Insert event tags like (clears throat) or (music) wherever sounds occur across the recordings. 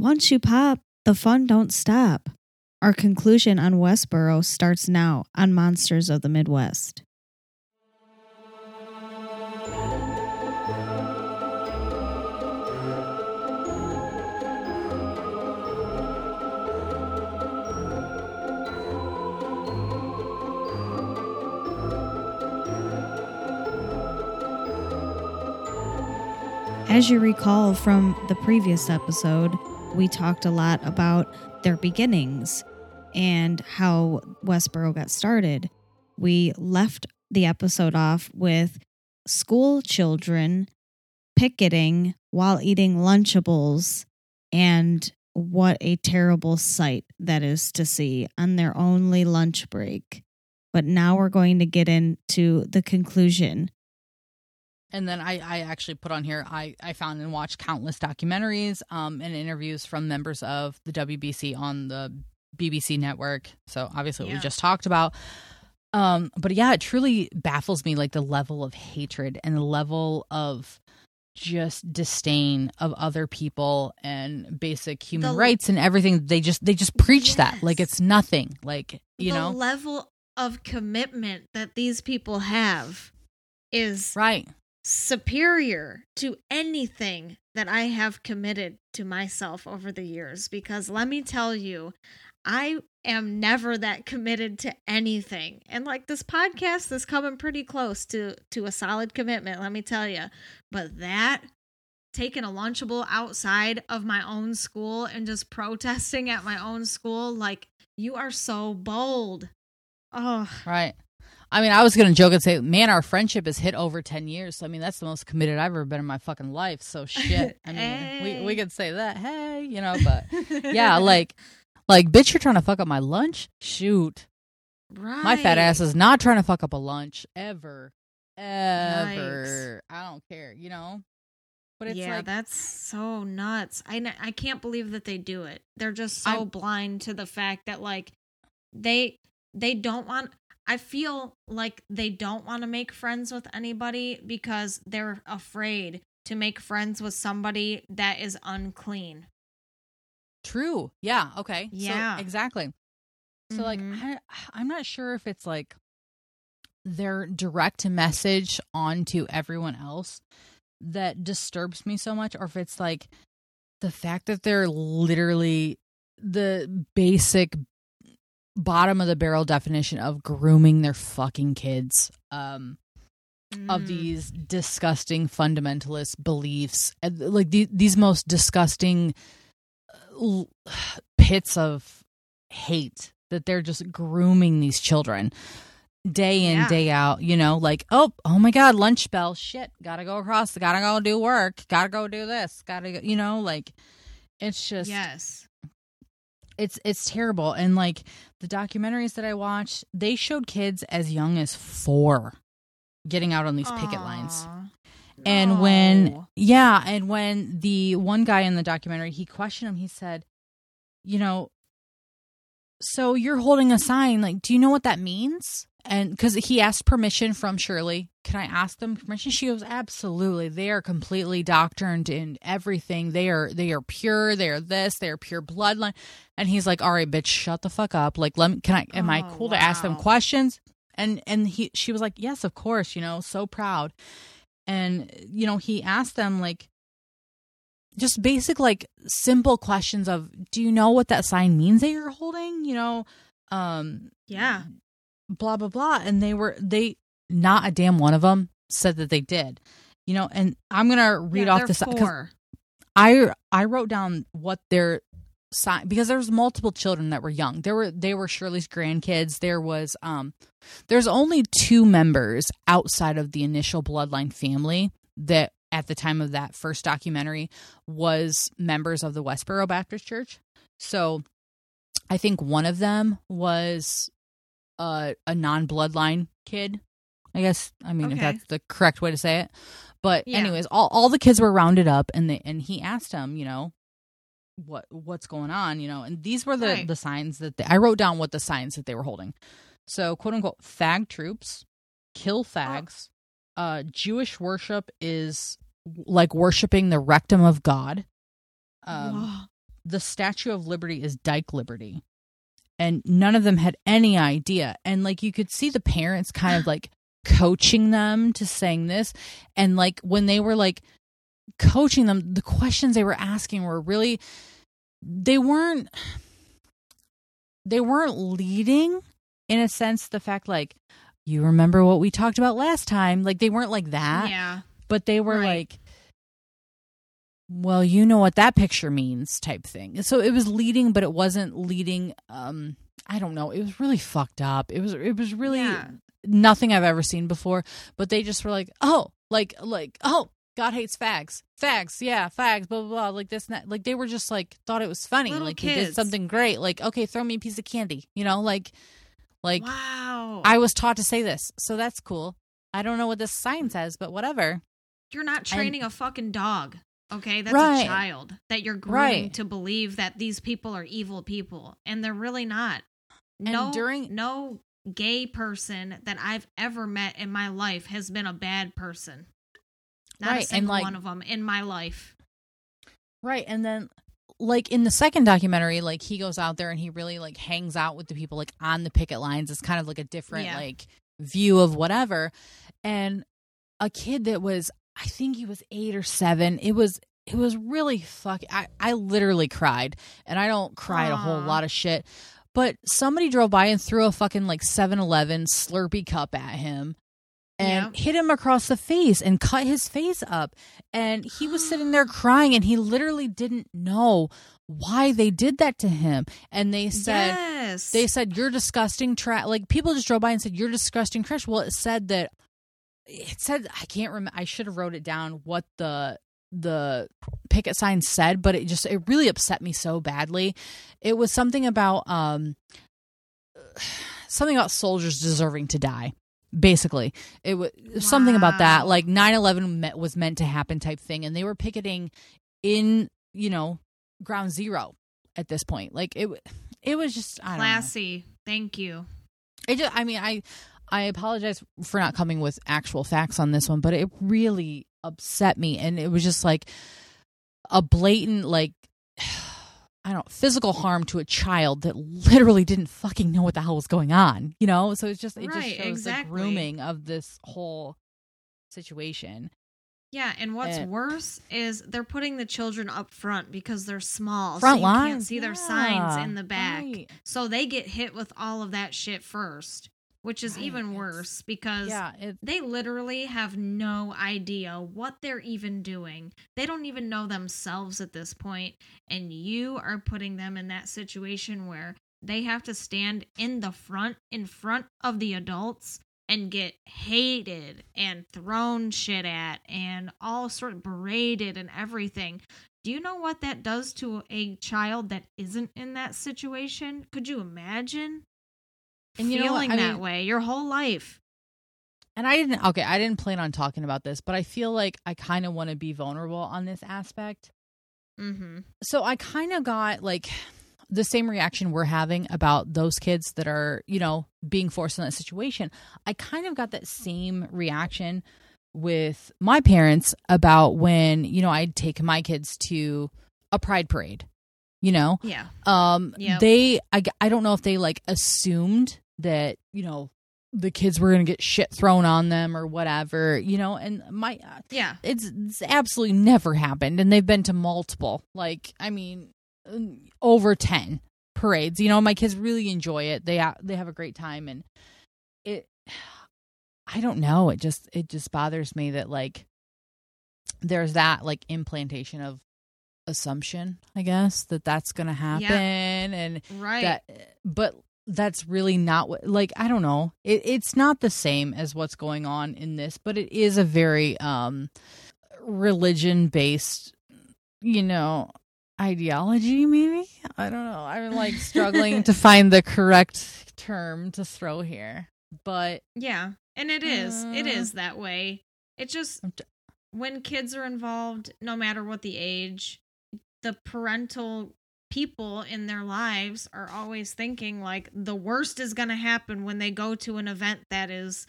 Once you pop, the fun don't stop. Our conclusion on Westboro starts now on Monsters of the Midwest. As you recall from the previous episode, we talked a lot about their beginnings and how Westboro got started. We left the episode off with school children picketing while eating Lunchables and what a terrible sight that is to see on their only lunch break. But now we're going to get into the conclusion and then I, I actually put on here I, I found and watched countless documentaries um, and interviews from members of the WBC on the BBC network. So obviously yeah. we just talked about. Um, but yeah, it truly baffles me like the level of hatred and the level of just disdain of other people and basic human the, rights and everything. They just they just preach yes. that like it's nothing. Like you know the know level of commitment that these people have is right superior to anything that I have committed to myself over the years because let me tell you, I am never that committed to anything. And like this podcast is coming pretty close to to a solid commitment, let me tell you. But that taking a lunchable outside of my own school and just protesting at my own school like you are so bold. Oh. Right. I mean, I was gonna joke and say, man, our friendship has hit over ten years. So, I mean, that's the most committed I've ever been in my fucking life. So shit. I mean, hey. we we could say that, hey, you know, but yeah, like, like, bitch, you're trying to fuck up my lunch. Shoot, right. my fat ass is not trying to fuck up a lunch ever, ever. Yikes. I don't care, you know. But yeah, like, that's so nuts. I I can't believe that they do it. They're just so I'm, blind to the fact that like they they don't want I feel like they don't want to make friends with anybody because they're afraid to make friends with somebody that is unclean. True. Yeah. Okay. Yeah. So, exactly. So, mm-hmm. like, I, I'm not sure if it's like their direct message onto everyone else that disturbs me so much, or if it's like the fact that they're literally the basic bottom of the barrel definition of grooming their fucking kids um mm. of these disgusting fundamentalist beliefs like the, these most disgusting uh, (sighs) pits of hate that they're just grooming these children day in yeah. day out you know like oh oh my god lunch bell shit gotta go across gotta go do work gotta go do this gotta go you know like it's just yes it's it's terrible and like the documentaries that i watched they showed kids as young as four getting out on these Aww. picket lines and no. when yeah and when the one guy in the documentary he questioned him he said you know so you're holding a sign like do you know what that means and because he asked permission from Shirley, can I ask them permission? She goes, absolutely. They are completely doctrined in everything. They are they are pure. They are this. They are pure bloodline. And he's like, all right, bitch, shut the fuck up. Like, let me. Can I? Am oh, I cool wow. to ask them questions? And and he she was like, yes, of course. You know, so proud. And you know, he asked them like just basic like simple questions of do you know what that sign means that you're holding you know um yeah blah blah blah. And they were they not a damn one of them said that they did. You know and i'm gonna read yeah, off this because i i wrote down what their sign because there's multiple children that were young. There were they were shirley's grandkids. There was um there's only two members outside of the initial bloodline family that at the time of that first documentary was members of the westboro baptist church. So i think one of them was a, a non bloodline kid. I guess I mean okay. if that's the correct way to say it. But yeah. anyways, all all the kids were rounded up and they and he asked him, you know, what what's going on, you know, and these were the right. the signs that they, I wrote down what the signs that they were holding. So quote unquote fag troops, kill fags. Oh. Uh Jewish worship is like worshiping the rectum of God. Um the Statue of Liberty is Dyke Liberty. And none of them had any idea. And like you could see the parents kind of like coaching them to saying this. And like when they were like coaching them, the questions they were asking were really they weren't they weren't leading in a sense the fact like you remember what we talked about last time like they weren't like that Yeah. but they were Right. like well you know what that picture means type thing. So it was leading but it wasn't leading um i don't know. It was really fucked up. It was it was really Yeah. nothing i've ever seen before but they just were like oh like like oh god hates fags. Fags yeah fags blah blah blah like this and that. Like they were just like thought it was funny. Little like he did something great. Like okay throw me a piece of candy you know like like wow. i was taught to say this so that's cool. I don't know what this sign says but whatever. You're not training a fucking dog. Okay, that's Right. a child that you're growing Right. to believe that these people are evil people, and they're really not. No, during- no gay person that I've ever met in my life has been a bad person. Not Right, a single like- one of them in my life. Right. And then like in the second documentary, like he goes out there and he really like hangs out with the people like on the picket lines. It's kind of like a different Yeah. like view of whatever. And a kid that was I think he was eight or seven, it was it was really fuck I, I literally cried. And I don't cry at a whole lot of shit. But somebody drove by and threw a fucking like 7 Eleven Slurpee cup at him and Yep. hit him across the face and cut his face up. And he was sitting there (gasps) crying and he literally didn't know why they did that to him. And they said, yes, they said, you're disgusting trash. Like people just drove by and said, you're disgusting trash. Well, it said that, it said, I can't remember, I should have wrote it down what the, the picket sign said, but it just, it really upset me so badly. It was something about, um, (sighs) something about soldiers deserving to die basically it was something about that like 9-11 me- was meant to happen type thing and they were picketing in you know ground zero at this point like it it was just I don't know. classy. Thank you. it just i mean i i apologize for not coming with actual facts on this one but it really upset me and it was just like a blatant like (sighs) I don't physical harm to a child that literally didn't fucking know what the hell was going on, you know. So it's just it Right, just shows exactly. the grooming of this whole situation. Yeah, and what's And- worse is they're putting the children up front because they're small, Front so you can't see their signs in the back. right. So they get hit with all of that shit first, which is Right, even worse because Yeah, it, they literally have no idea what they're even doing. They don't even know themselves at this point, and you are putting them in that situation where they have to stand in the front in front of the adults and get hated and thrown shit at and all sort of berated and everything. Do you know what that does to a child that isn't in that situation? Could you imagine And you know feeling I that mean- way your whole life? and I didn't okay, I didn't plan on talking about this, but I feel like I kind of want to be vulnerable on this aspect. Mm-hmm. so I kind of got like the same reaction we're having about those kids that are, you know, being forced in that situation. I kind of got that same reaction with my parents about when, you know, I'd take my kids to a pride parade, you know? Yeah. Um Yep. they I I don't know if they like assumed that, you know, the kids were going to get shit thrown on them or whatever, you know, and my Yeah. it's, it's absolutely never happened and they've been to multiple like i mean um, over 10 parades you know my kids really enjoy it they they have a great time and it (sighs) i don't know it just it just bothers me that like there's that like implantation of assumption i guess that that's gonna happen and Right. that but that's really not what like i don't know it, it's not the same as what's going on in this but it is a very um religion based you know ideology maybe i don't know i'm like (laughs) struggling to find the correct term to throw here but yeah. And it is. it Uh, is that way. It just t- when kids are involved, no matter what the age, the parental people in their lives are always thinking like the worst is going to happen when they go to an event that is,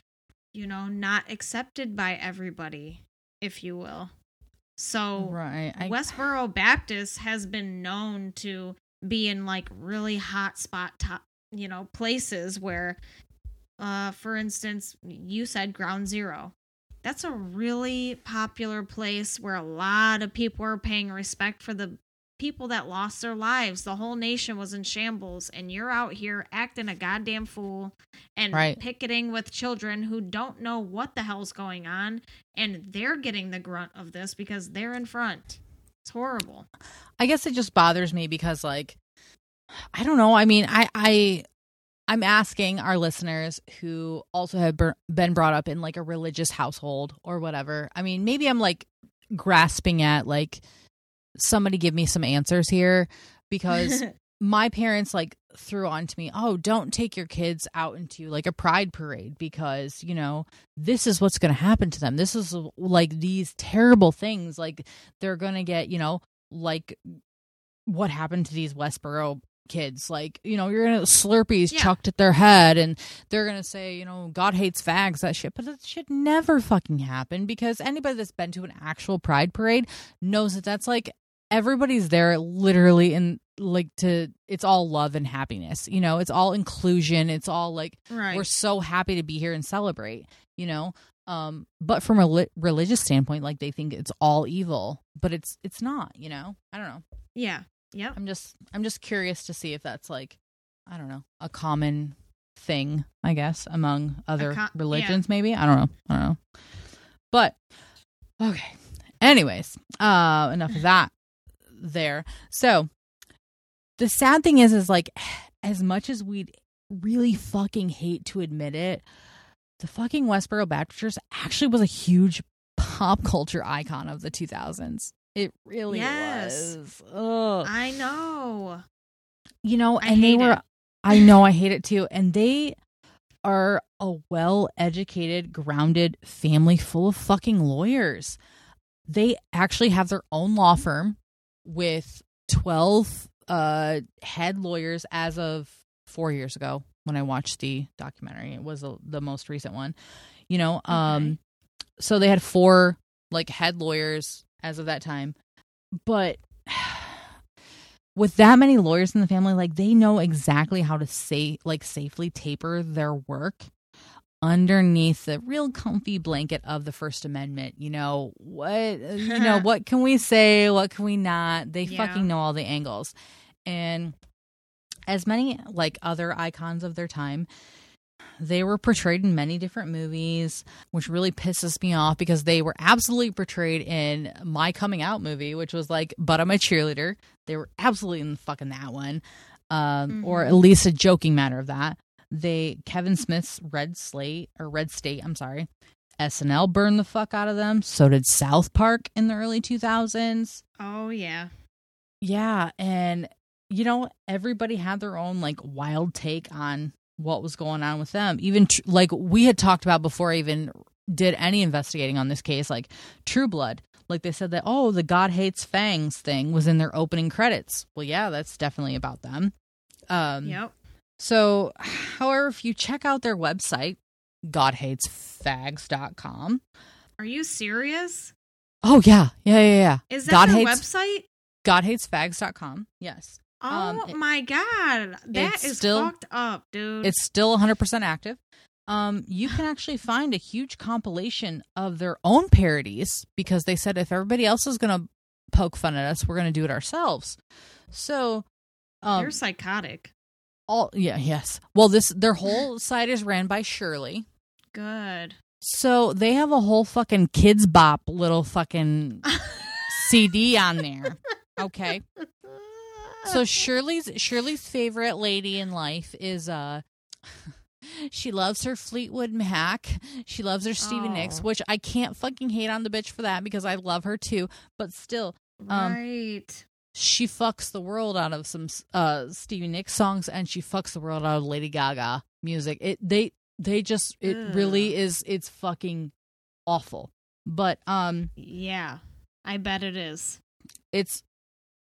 you know, not accepted by everybody, if you will. So right. I... Westboro Baptist has been known to be in like really hot spot top, you know, places where uh for instance, you said ground zero. That's a really popular place where a lot of people are paying respect for the people that lost their lives. The whole nation was in shambles, and you're out here acting a goddamn fool and right. picketing with children who don't know what the hell's going on, and they're getting the grunt of this because they're in front. It's horrible. I guess it just bothers me because, like, I don't know. I mean, I, I, I'm asking our listeners who also have been brought up in like a religious household or whatever. I mean, maybe I'm like grasping at like somebody give me some answers here because (laughs) my parents like threw on to me, "Oh, don't take your kids out into like a pride parade because, you know, this is what's going to happen to them. This is like these terrible things like they're going to get, you know, like what happened to these Westboro kids. Like you know you're gonna slurpees yeah. chucked at their head and they're gonna say you know god hates fags that shit. But that should never fucking happen because anybody that's been to an actual pride parade knows that that's like everybody's there literally in like to it's all love and happiness you know? It's all inclusion. It's all like right. we're so happy to be here and celebrate you know? Um but from a li- religious standpoint like they think it's all evil but it's it's not you know? I don't know. Yeah yeah i'm just i'm just curious to see if that's like i don't know a common thing i guess among other com- religions yeah. maybe i don't know i don't know but okay anyways uh enough of that there. So the sad thing is, is like, as much as we'd really fucking hate to admit it, the fucking Westboro Baptisters actually was a huge pop culture icon of the 2000s. It really yes. was. Ugh. I know. You know, and they were, it. (laughs) I know, I hate it too. And they are a well educated, grounded family full of fucking lawyers. They actually have their own law firm with 12 uh, head lawyers as of four years ago when I watched the documentary. It was a, the most recent one. You know, um, okay. so they had four like head lawyers as of that time. But (sighs) with that many lawyers in the family, like they know exactly how to say like safely taper their work underneath the real comfy blanket of the First Amendment. You know, what you know, (laughs) what can we say, what can we not? They yeah. fucking know all the angles. And as many like other icons of their time, they were portrayed in many different movies, which really pisses me off because they were absolutely portrayed in my coming out movie, which was like But I'm a Cheerleader. They were absolutely in fucking that one. Um, mm-hmm. or at least a joking matter of that. They Kevin Smith's Red Slate or Red State, I'm sorry. SNL burned the fuck out of them. So did South Park in the early 2000s. Oh yeah. Yeah, and you know, everybody had their own like wild take on what was going on with them. Even tr- like we had talked about before I even did any investigating on this case, like True Blood. Like they said that, oh, the God Hates Fangs thing was in their opening credits. Well, yeah, that's definitely about them. Um, yep. So, however, if you check out their website, godhatesfags.com. Are you serious? Oh, yeah. Yeah, yeah, yeah. Is that God their hates, website? Godhatesfags.com. Yes. Oh um, my god. That is still, fucked up, dude. It's still 100% active. Um, you can actually find a huge compilation of their own parodies because they said if everybody else is going to poke fun at us, we're going to do it ourselves. So, um, they're psychotic all yeah yes well this their whole (laughs) site is ran by shirley good so they have a whole fucking Kidz Bop little fucking (laughs) cd on there okay (laughs) so shirley's shirley's favorite lady in life is uh (laughs) she loves her Fleetwood Mac. She loves her Stevie oh. Nicks, which I can't fucking hate on the bitch for that because I love her too. But still, um, right she fucks the world out of some uh Stevie Nicks songs and she fucks the world out of Lady Gaga music. It they they just it Ugh. really is it's fucking awful. But um yeah, I bet it is. It's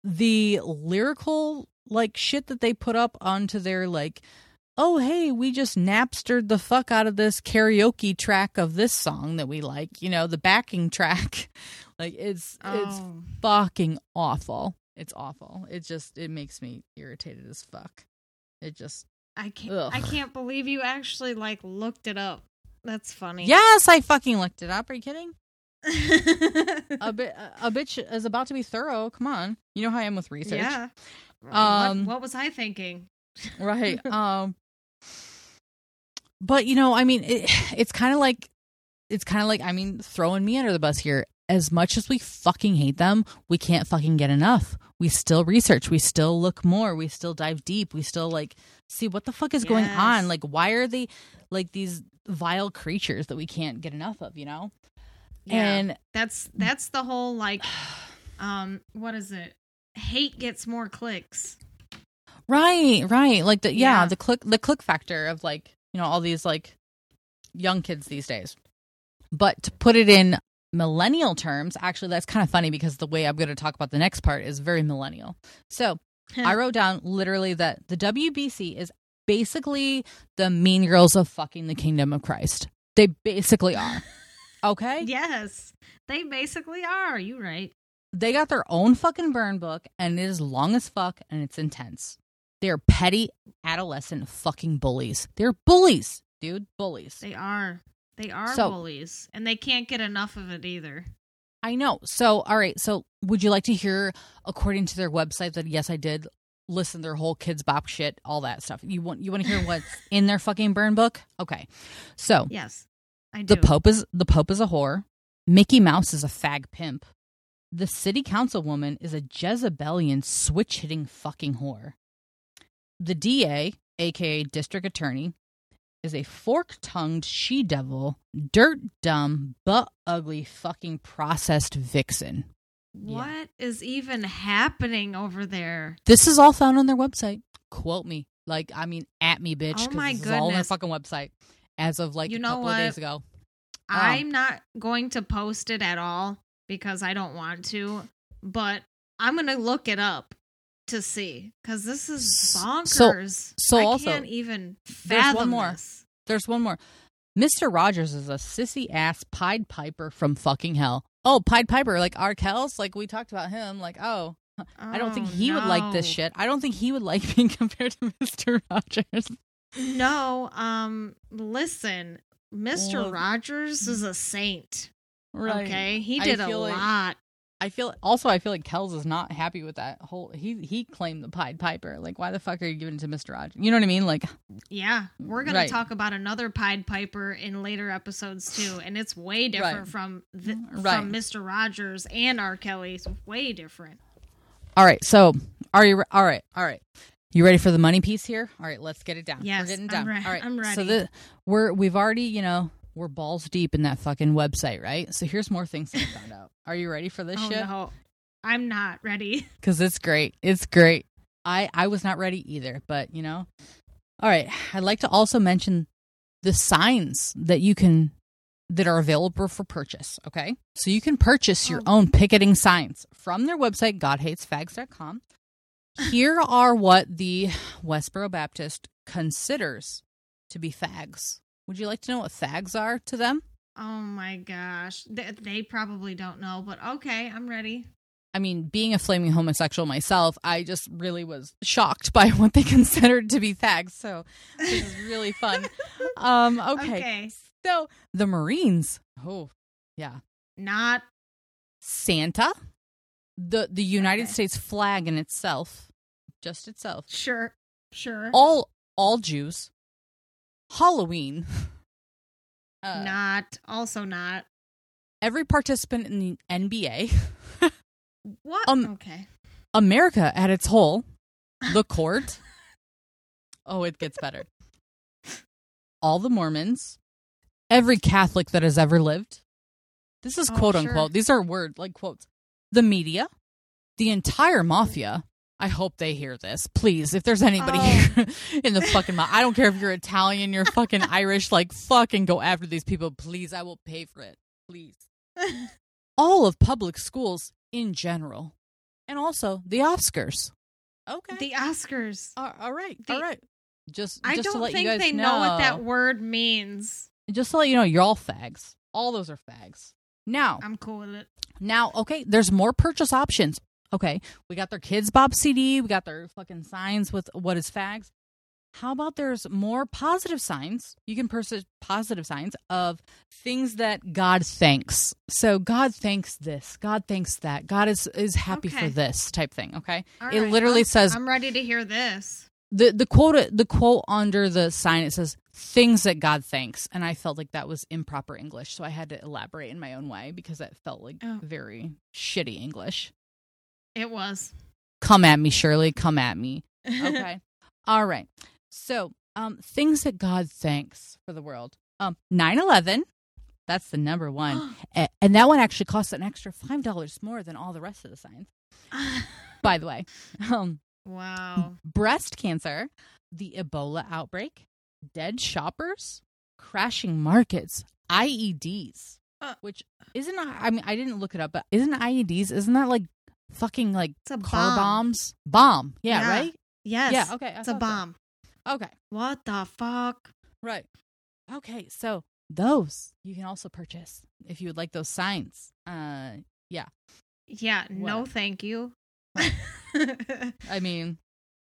the lyrical like shit that they put up onto their like oh hey we just napstered the fuck out of this karaoke track of this song that we like you know the backing track (laughs) like it's oh. it's fucking awful. It's awful. It just it makes me irritated as fuck. It just I can't ugh. I can't believe you actually like looked it up. That's funny. Yes, I fucking looked it up. Are you kidding? (laughs) a bit a bitch is about to be thorough. Come on. You know how I am with research. Yeah. Um what, what was I thinking? right. (laughs) Um but you know, I mean, it, it's kind of like it's kind of like I mean, throwing me under the bus here. As much as we fucking hate them, we can't fucking get enough. We still research, we still look more, we still dive deep, we still like see what the fuck is yes. going on. Like why are they like these vile creatures that we can't get enough of, you know? Yeah, and that's that's the whole like (sighs) um what is it? Hate gets more clicks. Right, right. Like the yeah, yeah, the click the click factor of like, you know, all these like young kids these days. But to put it in millennial terms, actually that's kind of funny because the way I'm going to talk about the next part is very millennial. So, I (laughs) wrote down literally that the WBC is basically the mean girls of fucking the kingdom of Christ. They basically are. (laughs) Okay? yes. They basically are. You right. They got their own fucking burn book and it is long as fuck and it's intense. They're petty adolescent fucking bullies. They're bullies, dude. Bullies. They are. They are so, bullies. And they can't get enough of it either. I know. So, all right. So, would you like to hear, according to their website, that yes, I did listen to their whole Kidz Bop shit, all that stuff. You want you want to hear what's (laughs) in their fucking burn book? Okay. So, yes. I do. The Pope is the Pope is a whore. Mickey Mouse is a fag pimp. The city councilwoman is a Jezebelian switch hitting fucking whore. The DA, aka district attorney, is a fork tongued she devil, dirt dumb, but ugly fucking processed vixen. What yeah. is even happening over there? This is all found on their website. Quote me. Like, I mean, at me, bitch. Oh my goodness. all on their fucking website as of like you a know couple what? of days ago. I'm um, not going to post it at all because I don't want to, but I'm going to look it up to see because this is bonkers. So, so I also, can't even fathom there's one more. This. There's one more. Mr. Rogers is a sissy ass Pied Piper from fucking hell. Oh, Pied Piper, like Arkell's, like we talked about him. Like, oh, oh I don't think oh, he no. would like this shit. I don't think he would like (laughs) being compared to Mr. Rogers. No, um, listen, Mr. Well, Rogers is a saint. Right. Okay. He did a like, lot. I feel also I feel like Kells is not happy with that whole he he claimed the Pied Piper. Like why the fuck are you giving it to Mr. Rogers? You know what I mean? Like Yeah. We're gonna right. talk about another Pied Piper in later episodes too. And it's way different right. from the, right. from Mr. Rogers and R. Kelly's way different. All right, so are you all right, all right. You ready for the money piece here? All right, let's get it down. Yes, we're getting down. Re- All right, I'm ready. So the, we're we've already, you know, we're balls deep in that fucking website, right? So here's more things I found out. (laughs) Are you ready for this oh, shit? No. I'm not ready. (laughs) Cuz it's great. It's great. I I was not ready either, but, you know. All right, I'd like to also mention the signs that you can that are available for purchase, okay? So you can purchase your oh. own picketing signs from their website godhatesfags.com here are what the Westboro Baptist considers to be fags. Would you like to know what fags are to them? Oh my gosh. They, they probably don't know, but okay, I'm ready. I mean, being a flaming homosexual myself, I just really was shocked by (laughs) what they considered to be fags. So this is really fun. (laughs) um, okay. okay. So the Marines. Oh, yeah. Not Santa. The the United okay. States flag in itself just itself. Sure. Sure. All all Jews. Halloween. Uh, not also not. Every participant in the NBA. what? Um, okay. America at its whole. The (laughs) court. oh, it gets better. All the Mormons. Every Catholic that has ever lived. This is oh, quote unquote. Sure. These are word like quotes. The media, the entire mafia, I hope they hear this. Please, if there's anybody oh. here (laughs) in the fucking I don't care if you're Italian, you're fucking (laughs) Irish, like fucking go after these people. Please, I will pay for it. Please. (laughs) All of public schools in general. And also the Oscars. Okay. The Oscars. Uh, all right. The, all right. Just, just I don't to let think you guys they know, know what that word means. Just to let you know, you're all fags. All those are fags. Now, I'm cool with it. Now, okay, there's more purchase options. Okay, we got their kids' Bob CD, we got their fucking signs with what is fags. How about there's more positive signs? You can purchase positive signs of things that God thanks. So God thanks this, God thanks that, God is is happy okay. for this type thing. Okay, All it right. literally I'm, says, "I'm ready to hear this." The the quote the quote under the sign it says things that God thanks, and I felt like that was improper English, so I had to elaborate in my own way because that felt like oh. very shitty English. It was. Come at me, Shirley. Come at me. (laughs) Okay. All right. So, um, things that God thanks for the world. Um, 9-11. That's the number one, (gasps) and that one actually costs an extra five dollars more than all the rest of the signs. (laughs) by the way, um, wow. Breast cancer, the Ebola outbreak, dead shoppers, crashing markets, IEDs, uh, which isn't. I mean, I didn't look it up, but isn't IEDs? Isn't that like fucking like car bomb. bombs? Bomb. Yeah, yeah. right? Yes. Yeah, okay. It's a bomb. Okay. What the fuck? Right. Okay, so those you can also purchase if you would like those signs. Uh yeah. Yeah, no thank you. (laughs) (laughs) I mean,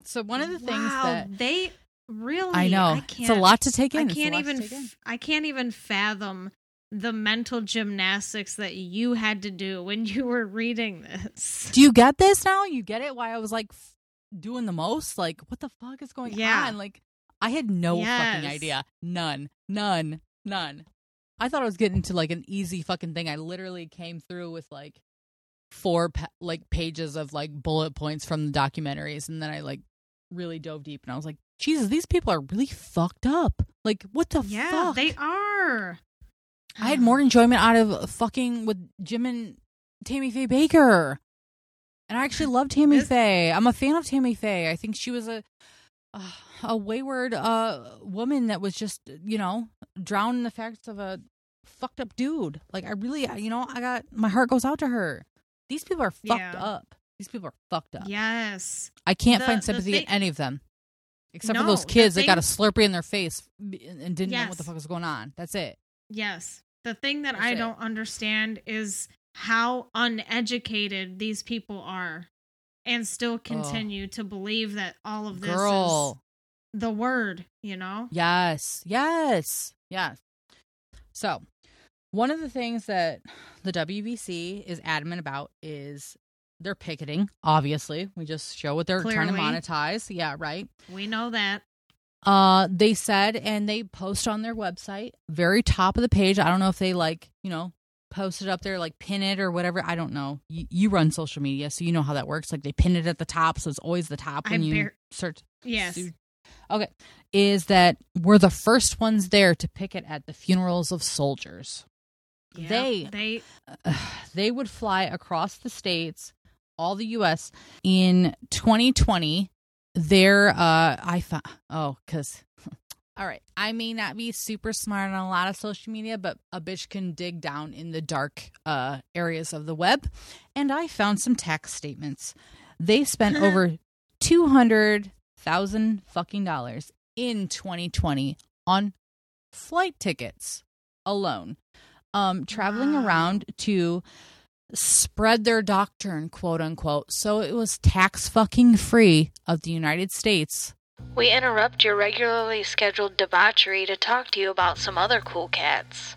so one of the things that they really I know. I it's a lot to take in. I can't even f- I can't even fathom the mental gymnastics that you had to do when you were reading this. Do you get this now? You get it why I was like f- doing the most? Like what the fuck is going yeah. on? Like I had no yes. fucking idea. None. None. None. I thought I was getting to like an easy fucking thing. I literally came through with like four like pages of like bullet points from the documentaries and then I like really dove deep and I was like, Jesus, these people are really fucked up. Like what the yeah, fuck? they are. I had more enjoyment out of fucking with Jim and Tammy Faye Bakker. And I actually love Tammy this- Faye. I'm a fan of Tammy Faye. I think she was a uh, a wayward uh woman that was just, you know, drowned in the facts of a fucked up dude. Like I really, you know, I got my heart goes out to her. These people are fucked yeah. up. These people are fucked up. Yes. I can't The- find sympathy in any of them. Except No, for those kids that got a thing- Slurpee in their face and didn't know what the fuck was going on. That's it. Yes. The thing that That's I it. don't understand is how uneducated these people are and still continue to believe that all of this Girl. is the word, you know? Yes, yes, yes. So, one of the things that the WBC is adamant about is they're picketing. Obviously, we just show what they're trying to monetize. Yeah, right. We know that. Uh, they said, and they post on their website, very top of the page. I don't know if they like, you know, post it up there, like pin it or whatever. I don't know. You, you run social media, so you know how that works. Like they pin it at the top, so it's always the top I when you bear- search. Yes. Okay. Is that we're the first ones there to picket at the funerals of soldiers. They- they (sighs) They would fly across the states, all the US in 2020. There uh I found oh cuz (laughs) all right, I may not be super smart on a lot of social media, but a bitch can dig down in the dark uh areas of the web and I found some tax statements. They spent (laughs) over 200,000 fucking dollars in 2020 on flight tickets alone. Um traveling Wow. around to spread their doctrine, quote unquote. So it was tax fucking free of the United States. We interrupt your regularly scheduled debauchery to talk to you about some other cool cats.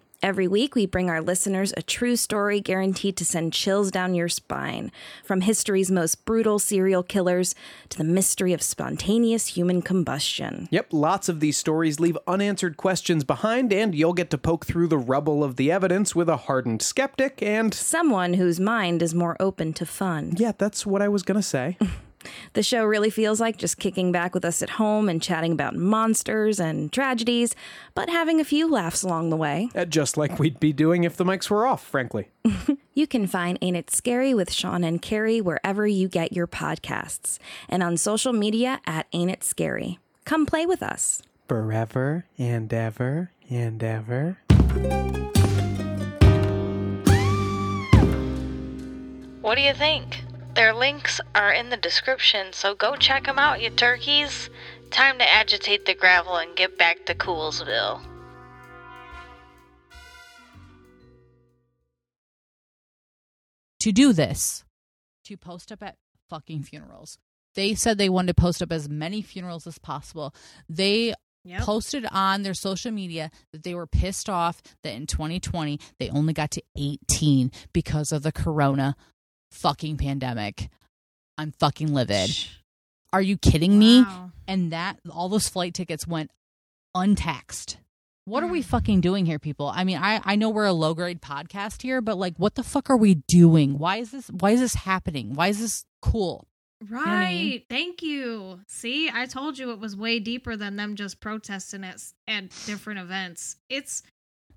Every week, we bring our listeners a true story guaranteed to send chills down your spine. From history's most brutal serial killers to the mystery of spontaneous human combustion. Yep, lots of these stories leave unanswered questions behind, and you'll get to poke through the rubble of the evidence with a hardened skeptic and. Someone whose mind is more open to fun. Yeah, that's what I was gonna say. (laughs) The show really feels like just kicking back with us at home and chatting about monsters and tragedies, but having a few laughs along the way. Uh, just like we'd be doing if the mics were off, frankly. (laughs) you can find Ain't It Scary with Sean and Carrie wherever you get your podcasts and on social media at Ain't It Scary. Come play with us. Forever and ever and ever. What do you think? Their links are in the description, so go check them out, you turkeys. Time to agitate the gravel and get back to Coolsville. To do this, to post up at fucking funerals. They said they wanted to post up as many funerals as possible. They Yep. posted on their social media that they were pissed off that in 2020 they only got to 18 because of the corona fucking pandemic. I'm fucking livid. Are you kidding me? Wow. And that all those flight tickets went untaxed. What are we mm. fucking doing here, people? I mean, I, I know we're a low grade podcast here, but like, what the fuck are we doing? Why is this? Why is this happening? Why is this cool? Right. You know I mean? Thank you. See, I told you it was way deeper than them just protesting at at different events. It's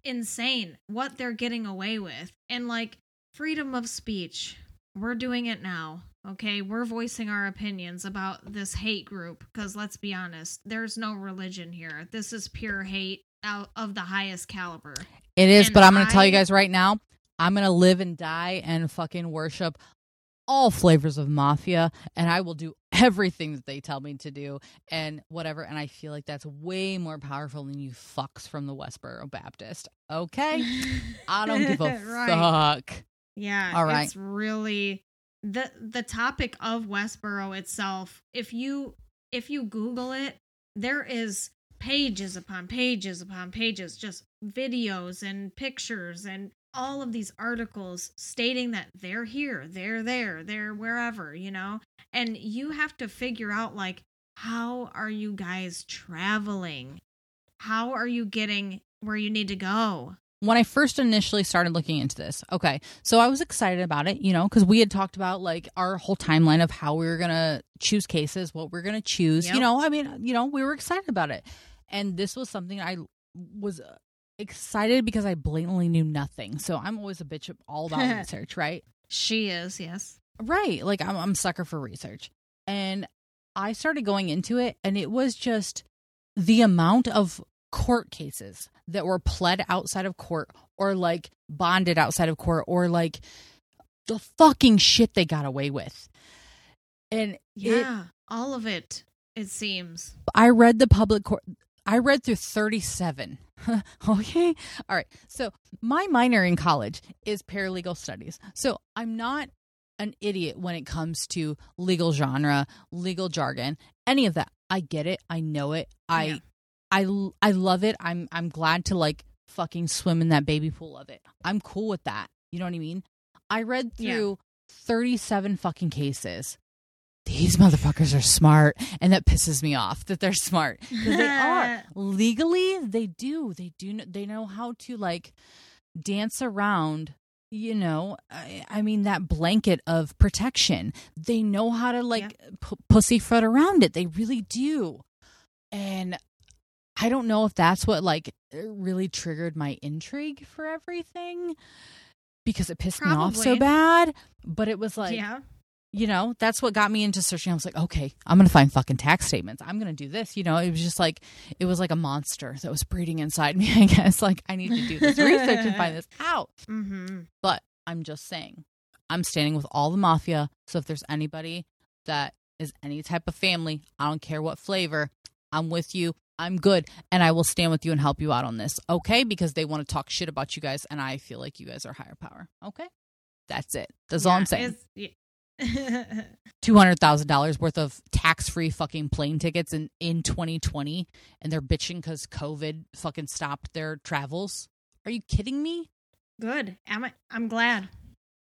insane what they're getting away with. And like freedom of speech we're doing it now. Okay, we're voicing our opinions about this hate group because let's be honest, there's no religion here. This is pure hate out of the highest caliber. It is, and but I'm going to tell you guys right now, I'm going to live and die and fucking worship all flavors of mafia and I will do everything that they tell me to do and whatever and I feel like that's way more powerful than you fucks from the Westboro Baptist. Okay? (laughs) I don't give a right. fuck. Yeah. All right. It's really the the topic of Westboro itself. If you if you Google it, there is pages upon pages upon pages, just videos and pictures and all of these articles stating that they're here, they're there, they're wherever, you know? And you have to figure out like how are you guys traveling? How are you getting where you need to go? When I first initially started looking into this, okay, so I was excited about it, you know, because we had talked about like our whole timeline of how we were going to choose cases, what we are going to choose. Yep. You know, I mean, you know, we were excited about it. And this was something I was uh, excited because I blatantly knew nothing. So I'm always a bitch all about (laughs) research, right? She is, yes. Right. Like I'm, I'm sucker for research. And I started going into it, and it was just the amount of court cases that were pled outside of court or like bonded outside of court or like the fucking shit they got away with. And yeah, it, all of it, it seems. I read the public court. I read through 37. (laughs) okay. All right. So, my minor in college is paralegal studies. So, I'm not an idiot when it comes to legal genre, legal jargon, any of that. I get it. I know it. I yeah. I I love it. I'm I'm glad to like fucking swim in that baby pool of it. I'm cool with that. You know what I mean? I read through yeah. 37 fucking cases. These motherfuckers are smart, and that pisses me off that they're smart because they are (laughs) legally. They do. They do. They know how to like dance around you know I, I, mean that blanket of protection they know how to like yeah. p- pussyfoot around it they really do and I don't know if that's what like really triggered my intrigue for everything because it pissed Probably. me off so bad. But it was like, yeah. you know, that's what got me into searching. I was like, okay, I'm going to find fucking tax statements. I'm going to do this. You know, it was just like, it was like a monster that was breeding inside (laughs) me, I guess. Like, I need to do this research and find this (laughs) out. Mm-hmm. But I'm just saying, I'm standing with all the mafia. So if there's anybody that is any type of family, I don't care what flavor, I'm with you. I'm good and I will stand with you and help you out on this. Okay? Because they want to talk shit about you guys and I feel like you guys are higher power. Okay? That's it. That's yeah, all I'm saying. (laughs) Thousand dollars worth of tax free fucking plane tickets in in 2020, and they're bitching because COVID fucking stopped their travels. Are you kidding me? Good. Am I? I'm glad.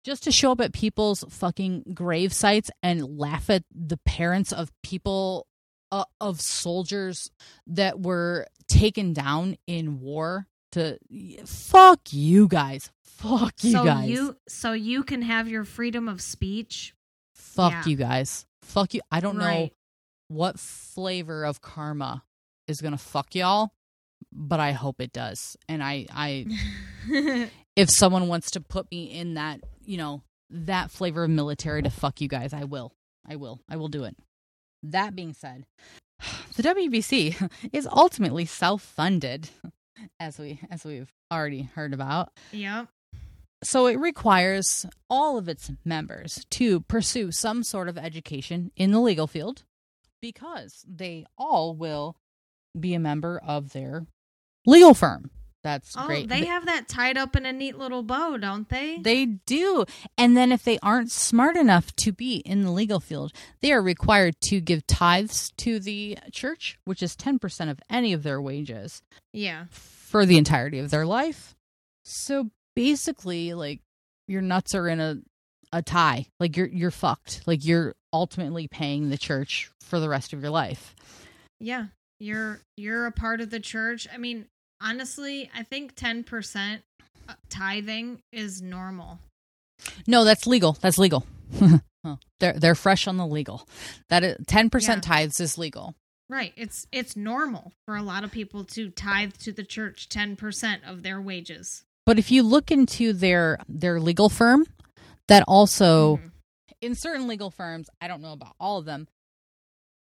Just to show up at people's fucking grave sites and laugh at the parents of people uh, of soldiers that were taken down in war to fuck you guys fuck you so guys you so you can have your freedom of speech fuck yeah. you guys fuck you. I don't right. know what flavor of karma is going to fuck y'all, but I hope it does. And I, I, (laughs) if someone wants to put me in that, you know, that flavor of military to fuck you guys, I will. I will. I will do it. That being said, (sighs) the WBC (laughs) is ultimately self-funded, (laughs) as we as we've already heard about. Yep. So it requires all of its members to pursue some sort of education in the legal field because they all will be a member of their legal firm. That's oh, great. They have that tied up in a neat little bow, don't they? They do. And then if they aren't smart enough to be in the legal field, they are required to give tithes to the church, which is 10% of any of their wages. Yeah. For the entirety of their life. So basically, like your nuts are in a a tie. Like you're you're fucked. Like you're ultimately paying the church for the rest of your life. Yeah. You're you're a part of the church. I mean, honestly, I think 10% uh, tithing is normal. No, that's legal. That's legal. (laughs) they're they're fresh on the legal. That is, 10% yeah. tithes is legal. Right. It's it's normal for a lot of people to tithe to the church 10% of their wages. But if you look into their their legal firm, that also mm-hmm. in certain legal firms, I don't know about all of them,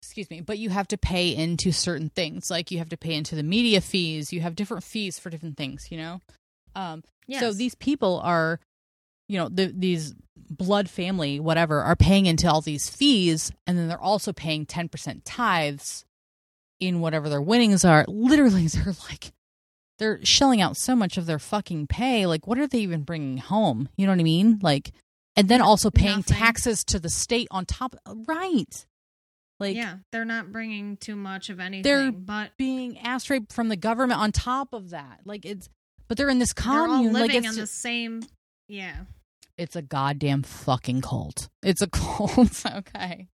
excuse me, but you have to pay into certain things. Like you have to pay into the media fees. You have different fees for different things, you know? Um, yes. So these people are, you know, the, these blood family, whatever, are paying into all these fees. And then they're also paying 10% tithes in whatever their winnings are. Literally, (laughs) they're like, they're shelling out so much of their fucking pay. Like, what are they even bringing home? You know what I mean? Like, and then also paying Nothing. taxes to the state on top. Right. Like yeah, they're not bringing too much of anything. They're but being asked right from the government on top of that. Like it's, but they're in this commune. like it's on the same. Yeah. It's a goddamn fucking cult. It's a (laughs) cult. okay.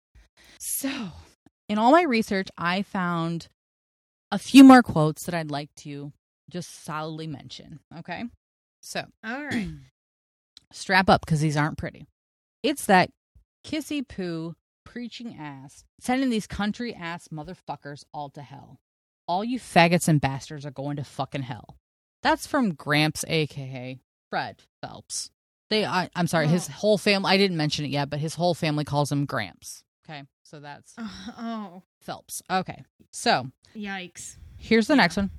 So, in all my research, I found a few more quotes that I'd like to just solidly mention. Okay. So, all right. (clears throat) strap up because these aren't pretty. It's that kissy poo preaching ass, sending these country ass motherfuckers all to hell. All you faggots and bastards are going to fucking hell. That's from Gramps, aka Fred Phelps. They, I, am sorry, oh. his whole family. I didn't mention it yet, but his whole family calls him Gramps. Okay, so that's (laughs) oh Phelps. Okay, so yikes. Here's the yeah. next one.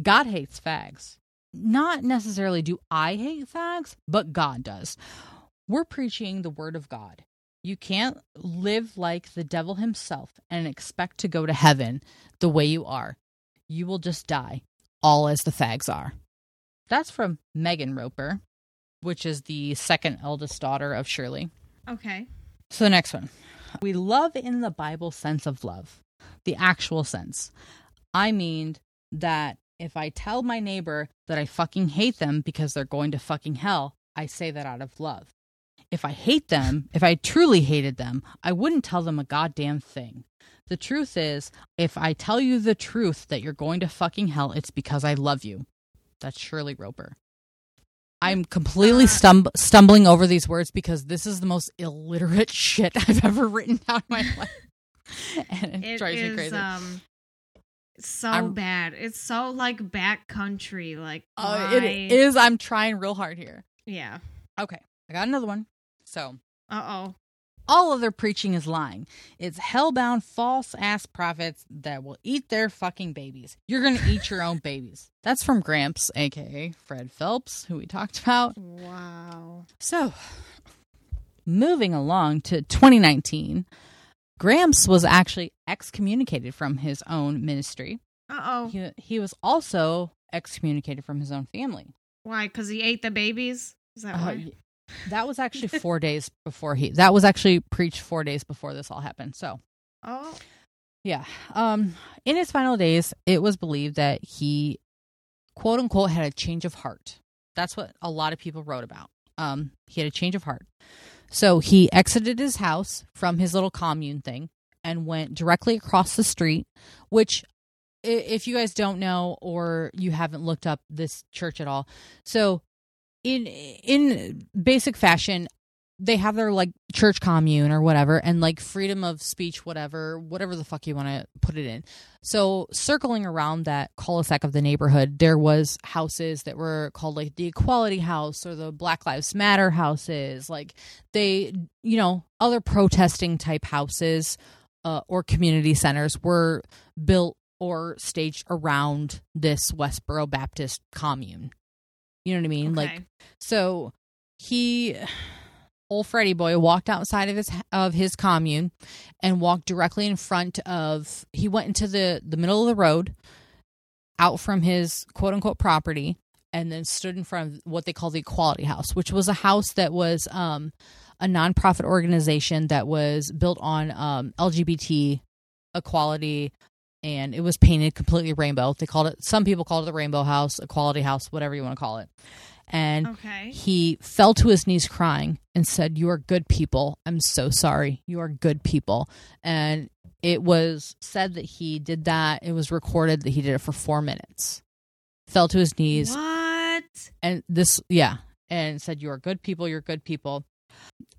God hates fags. Not necessarily do I hate fags, but God does. We're preaching the word of God. You can't live like the devil himself and expect to go to heaven the way you are. You will just die, all as the fags are. That's from Megan Roper, which is the second eldest daughter of Shirley. Okay. So the next one. We love in the Bible sense of love, the actual sense. I mean that if I tell my neighbor that I fucking hate them because they're going to fucking hell, I say that out of love. If I hate them, if I truly hated them, I wouldn't tell them a goddamn thing. The truth is, if I tell you the truth that you're going to fucking hell, it's because I love you. That's Shirley Roper. I'm completely uh, stum- stumbling over these words because this is the most illiterate (laughs) shit I've ever written down in my (laughs) life. and it, it drives is, me crazy. Um, so I'm, bad. It's so like backcountry. Like uh, it is. I'm trying real hard here. Yeah. Okay. I got another one. So, uh oh. All of their preaching is lying. It's hellbound, false ass prophets that will eat their fucking babies. You're going to eat your own (laughs) babies. That's from Gramps, aka Fred Phelps, who we talked about. Wow. So, moving along to 2019, Gramps was actually excommunicated from his own ministry. Uh oh. He, he was also excommunicated from his own family. Why? Because he ate the babies? Is that uh, why? That was actually (laughs) four days before he. That was actually preached four days before this all happened. So, oh, yeah. Um, in his final days, it was believed that he, quote unquote, had a change of heart. That's what a lot of people wrote about. Um, he had a change of heart. So he exited his house from his little commune thing and went directly across the street, which if you guys don't know or you haven't looked up this church at all. So in in basic fashion, they have their like church commune or whatever and like freedom of speech whatever whatever the fuck you want to put it in. So circling around that cul-de-sac of the neighborhood there was houses that were called like the equality house or the black lives matter houses like they you know other protesting type houses uh, or community centers were built or staged around this westboro baptist commune you know what i mean Okay. like so he old Freddy boy walked outside of his of his commune and walked directly in front of he went into the the middle of the road out from his quote unquote property and then stood in front of what they call the equality house which was a house that was um a nonprofit organization that was built on um lgbt equality and it was painted completely rainbow they called it some people called it the rainbow house equality house whatever you want to call it and Okay. he fell to his knees crying and said, You are good people. I'm so sorry. You are good people. And it was said that he did that. It was recorded that he did it for four minutes. Fell to his knees What? and this yeah. And said, You are good people, you're good people.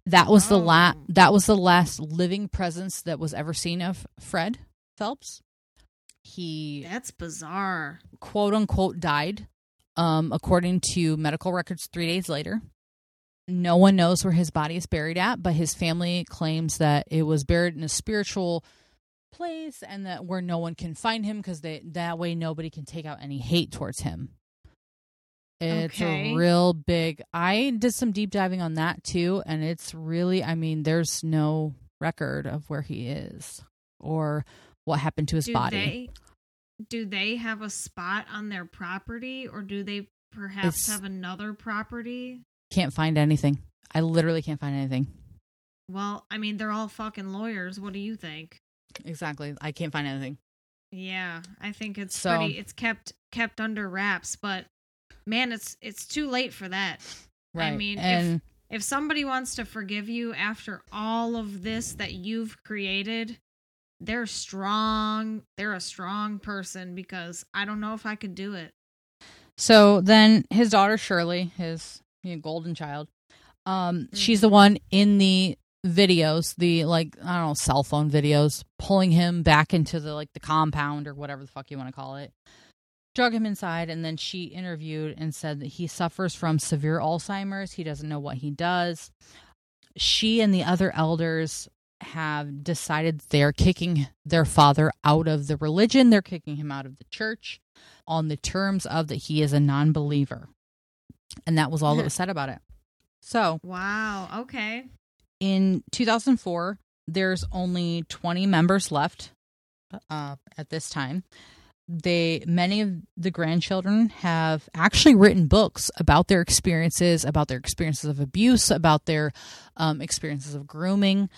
That was the la- Oh. that was the last living presence that was ever seen of Fred Phelps. He That's bizarre. quote unquote died um, according to medical records three days later no one knows where his body is buried at but his family claims that it was buried in a spiritual place and that where no one can find him because that way nobody can take out any hate towards him it's Okay. a real big i did some deep diving on that too and it's really i mean there's no record of where he is or what happened to his do body They, do they have a spot on their property or do they perhaps It's- have another property? Can't find anything. I literally can't find anything. Well, I mean, they're all fucking lawyers. What do you think? Exactly. I can't find anything. Yeah, I think it's So- pretty it's kept kept under wraps, but man, it's it's too late for that. Right. I mean, if- If somebody wants to forgive you after all of this that you've created, they're strong. They're a strong person because I don't know if I could do it. so then his daughter Shirley, his you know, golden child, um, Mm-hmm. she's the one in the videos, the like I don't know, cell phone videos, pulling him back into the like the compound or whatever the fuck you want to call it. Drug him inside, and then she interviewed and said that he suffers from severe Alzheimer's. He doesn't know what he does. She and the other elders have decided they're kicking their father out of the religion. They're kicking him out of the church on the terms of that he is a non believer. And that was all that was said about it. So Wow. Okay. in 2004, there's only 20 members left uh, at this time. They many of the grandchildren have actually written books about their experiences, about their experiences of abuse, about their um, experiences of grooming.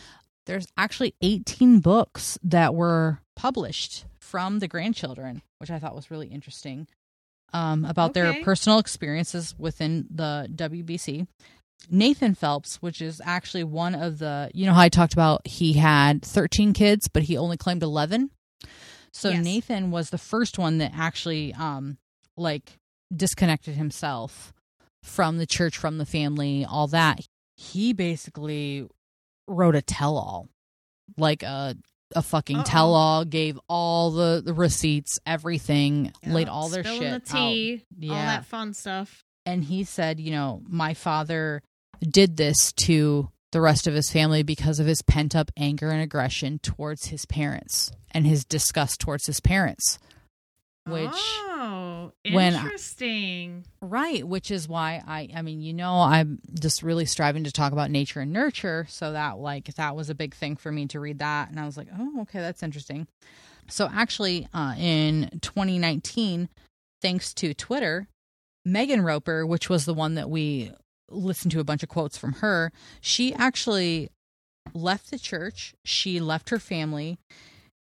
There's actually 18 books that were published from the grandchildren, which I thought was really interesting um, about their personal experiences within the WBC. Nathan Phelps, which is actually one of the, you know how I talked about he had 13 kids, but he only claimed 11. So Yes. Nathan was the first one that actually, um, like disconnected himself from the church, from the family, all that. He basically wrote a tell-all, like a a fucking Uh-oh. tell-all, gave all the, the receipts, everything, laid all their spilling shit the tea, out. all Yeah that fun stuff. and he said, you know, my father did this to the rest of his family because of his pent up anger and aggression towards his parents and his disgust towards his parents. Which ah. When I- interesting. right, which is why I I mean, you know, I'm just really striving to talk about nature and nurture, so that like that was a big thing for me to read that and I was like, "Oh, okay, that's interesting." So actually uh in 2019, thanks to Twitter, Megan Roper, which was the one that we listened to a bunch of quotes from her, she actually left the church, she left her family,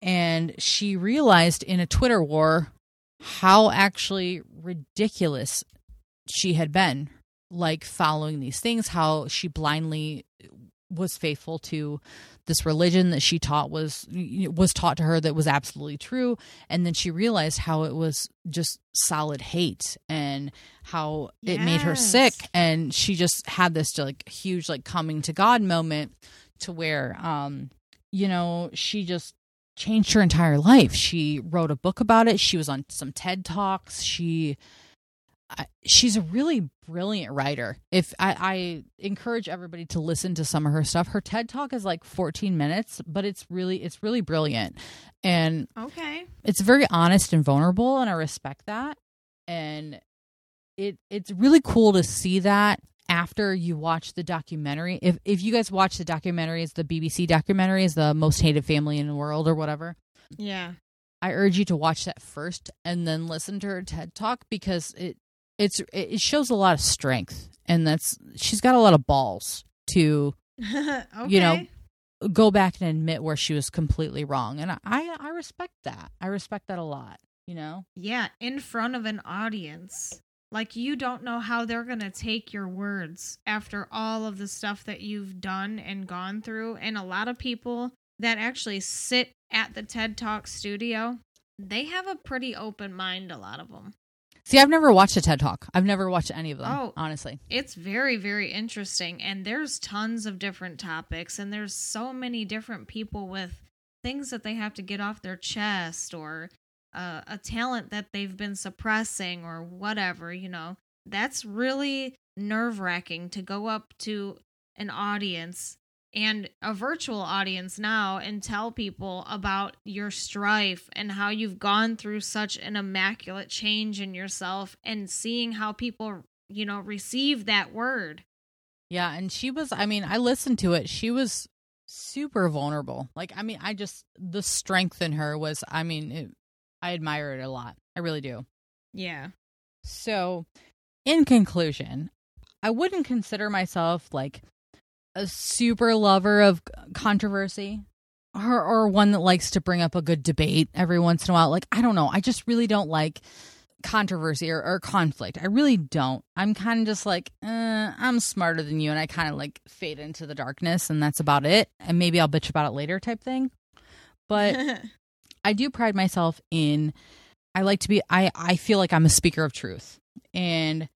and she realized in a Twitter war how actually ridiculous she had been, like following these things, how she blindly was faithful to this religion that she taught was was taught to her that was absolutely true and then she realized how it was just solid hate and how yes. it made her sick and she just had this like huge like coming to god moment to where um you know she just changed her entire life. She wrote a book about it. She was on some ted talks. She she's a really brilliant writer. If I, I, encourage everybody to listen to some of her stuff, her TED talk is like 14 minutes, but it's really it's really brilliant, and okay, it's very honest and vulnerable, and I respect that. And it it's really cool to see that after you watch the documentary. If if you guys watch the documentary, it's the BBC documentary, is the most hated family in the world or whatever. Yeah. I urge you to watch that first and then listen to her TED talk because it it's it shows a lot of strength and that's she's got a lot of balls to okay. (laughs) you know go back and admit where she was completely wrong and I, I respect that i respect that a lot you know yeah in front of an audience like you don't know how they're going to take your words after all of the stuff that you've done and gone through and a lot of people that actually sit at the TED Talk studio they have a pretty open mind a lot of them See, I've never watched a TED Talk. I've never watched any of them, oh, honestly. It's very, very interesting. And there's tons of different topics, and there's so many different people with things that they have to get off their chest or uh, a talent that they've been suppressing or whatever, you know. That's really nerve wracking to go up to an audience and a virtual audience now and tell people about your strife and how you've gone through such an immaculate change in yourself and seeing how people, you know, receive that word. Yeah, and she was I mean, I listened to it. She was super vulnerable. Like I mean, I just the strength in her was I mean, it, I admire it a lot. I really do. Yeah. So, in conclusion, I wouldn't consider myself like a super lover of controversy or or one that likes to bring up a good debate every once in a while. Like I don't know, I just really don't like controversy or, or conflict. I really don't. I'm kind of just like, eh, I'm smarter than you, and I kind of like fade into the darkness, and that's about it. And maybe I'll bitch about it later, type thing. But (laughs) I do pride myself in. I like to be. I I feel like I'm a speaker of truth, and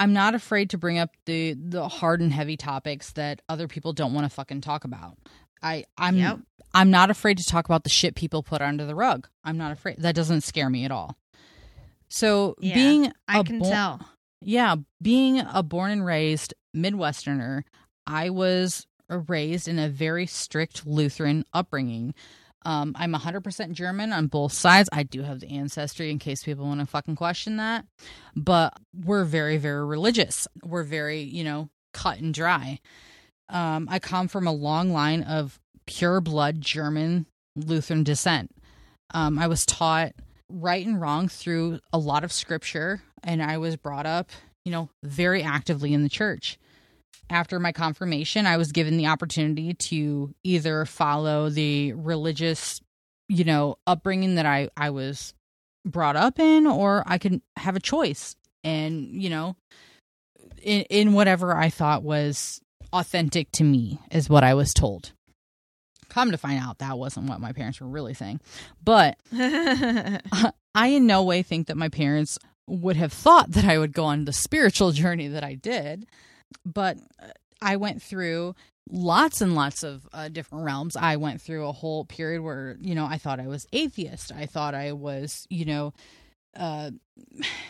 I'm not afraid to bring up the the hard and heavy topics that other people don't want to fucking talk about. I I'm yep. I'm not afraid to talk about the shit people put under the rug. I'm not afraid. That doesn't scare me at all. So yeah, being I can bo- tell. Yeah, being a born and raised Midwesterner, I was raised in a very strict Lutheran upbringing. Um, I'm 100% German on both sides. I do have the ancestry in case people want to fucking question that. But we're very, very religious. We're very, you know, cut and dry. Um, I come from a long line of pure blood German Lutheran descent. Um, I was taught right and wrong through a lot of scripture, and I was brought up, you know, very actively in the church after my confirmation, I was given the opportunity to either follow the religious, you know, upbringing that I, I was brought up in, or I could have a choice and, you know, in, in whatever I thought was authentic to me, is what I was told. Come to find out, that wasn't what my parents were really saying. But (laughs) I in no way think that my parents would have thought that I would go on the spiritual (laughs) journey that I did but uh, I went through lots and lots of uh, different realms. I went through a whole period where, you know, I thought I was atheist. I thought I was, you know, uh,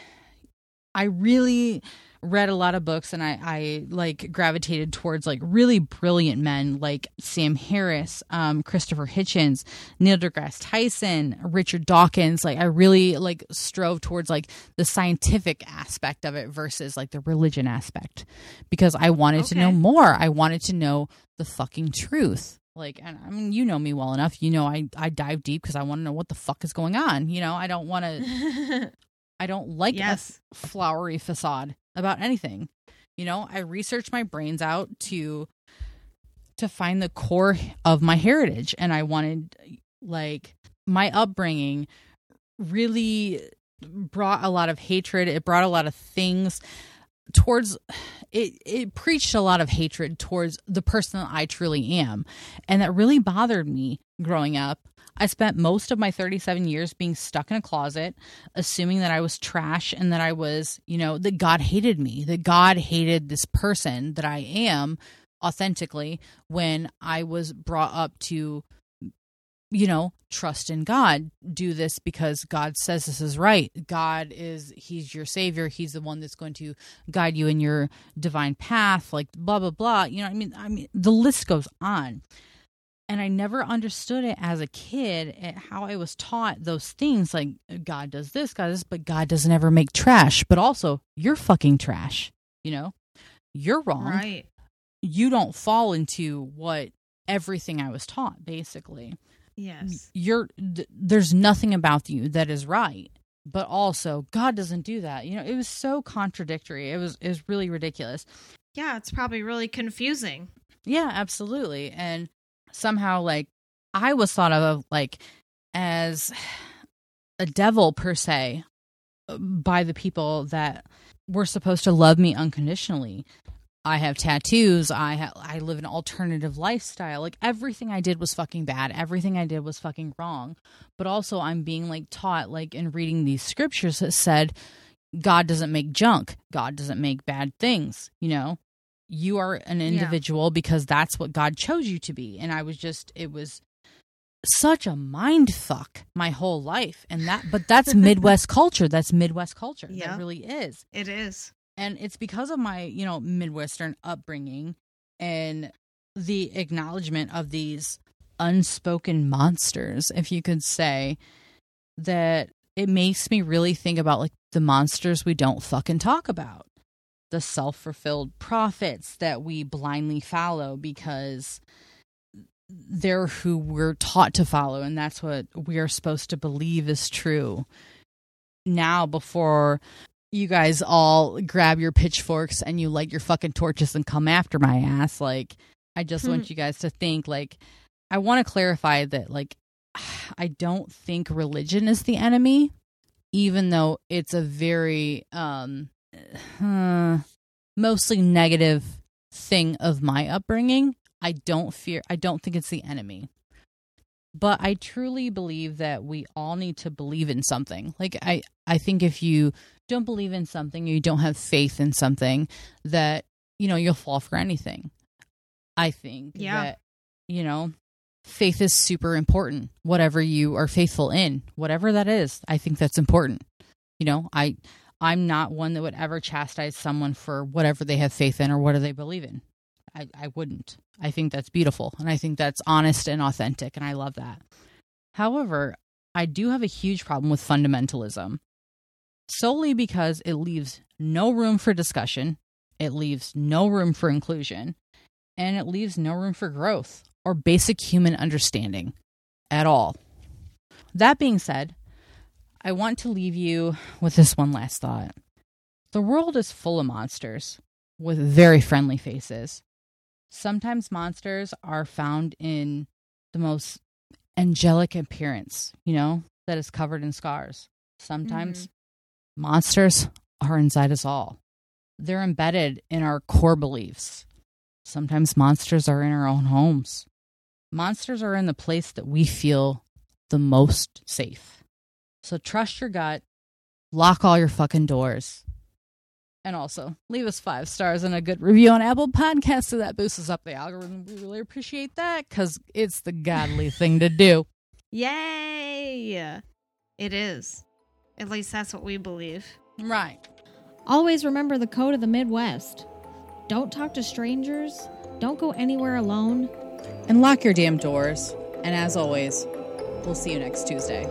(sighs) I really read a lot of books and I, I like gravitated towards like really brilliant men like Sam Harris, um, Christopher Hitchens, Neil deGrasse Tyson, Richard Dawkins. Like I really like strove towards like the scientific aspect of it versus like the religion aspect because I wanted okay. to know more. I wanted to know the fucking truth. Like, and I mean, you know me well enough. You know, I I dive deep because I want to know what the fuck is going on. You know, I don't want to. (laughs) I don't like yes. a flowery facade about anything. You know, I researched my brains out to to find the core of my heritage and I wanted like my upbringing really brought a lot of hatred. It brought a lot of things towards it it preached a lot of hatred towards the person that I truly am, and that really bothered me growing up. I spent most of my 37 years being stuck in a closet, assuming that I was trash and that I was, you know, that God hated me, that God hated this person that I am authentically when I was brought up to you know, trust in God. Do this because God says this is right. God is, He's your Savior. He's the one that's going to guide you in your divine path, like blah, blah, blah. You know, I mean, I mean, the list goes on. And I never understood it as a kid eh, how I was taught those things like God does this, God does this, but God doesn't ever make trash. But also, you're fucking trash. You know, you're wrong. Right. You don't fall into what everything I was taught, basically. Yes. You're th- there's nothing about you that is right. But also, God doesn't do that. You know, it was so contradictory. It was it was really ridiculous. Yeah, it's probably really confusing. Yeah, absolutely. And somehow like I was thought of like as a devil per se by the people that were supposed to love me unconditionally. I have tattoos. I ha- I live an alternative lifestyle. Like everything I did was fucking bad. Everything I did was fucking wrong. But also I'm being like taught like in reading these scriptures that said God doesn't make junk. God doesn't make bad things, you know? You are an individual yeah. because that's what God chose you to be. And I was just it was such a mind fuck my whole life. And that but that's (laughs) Midwest culture. That's Midwest culture. Yeah. That really is. It is and it's because of my you know midwestern upbringing and the acknowledgement of these unspoken monsters if you could say that it makes me really think about like the monsters we don't fucking talk about the self-fulfilled prophets that we blindly follow because they're who we're taught to follow and that's what we are supposed to believe is true now before you guys all grab your pitchforks and you light your fucking torches and come after my ass. Like, I just want hmm. you guys to think, like, I want to clarify that, like, I don't think religion is the enemy, even though it's a very, um, uh, mostly negative thing of my upbringing. I don't fear, I don't think it's the enemy. But I truly believe that we all need to believe in something. Like I I think if you don't believe in something, you don't have faith in something, that, you know, you'll fall for anything. I think yeah. that, you know, faith is super important. Whatever you are faithful in, whatever that is, I think that's important. You know, I I'm not one that would ever chastise someone for whatever they have faith in or what do they believe in. I, I wouldn't. I think that's beautiful and I think that's honest and authentic and I love that. However, I do have a huge problem with fundamentalism solely because it leaves no room for discussion, it leaves no room for inclusion, and it leaves no room for growth or basic human understanding at all. That being said, I want to leave you with this one last thought. The world is full of monsters with very friendly faces. Sometimes monsters are found in the most angelic appearance, you know, that is covered in scars. Sometimes mm-hmm. Monsters are inside us all. They're embedded in our core beliefs. Sometimes monsters are in our own homes. Monsters are in the place that we feel the most safe. So trust your gut, lock all your fucking doors, and also leave us five stars and a good review on Apple Podcasts so that boosts us up the algorithm. We really appreciate that because it's the godly thing to do. Yay! It is. At least that's what we believe. Right. Always remember the code of the Midwest. Don't talk to strangers. Don't go anywhere alone. And lock your damn doors. And as always, we'll see you next Tuesday.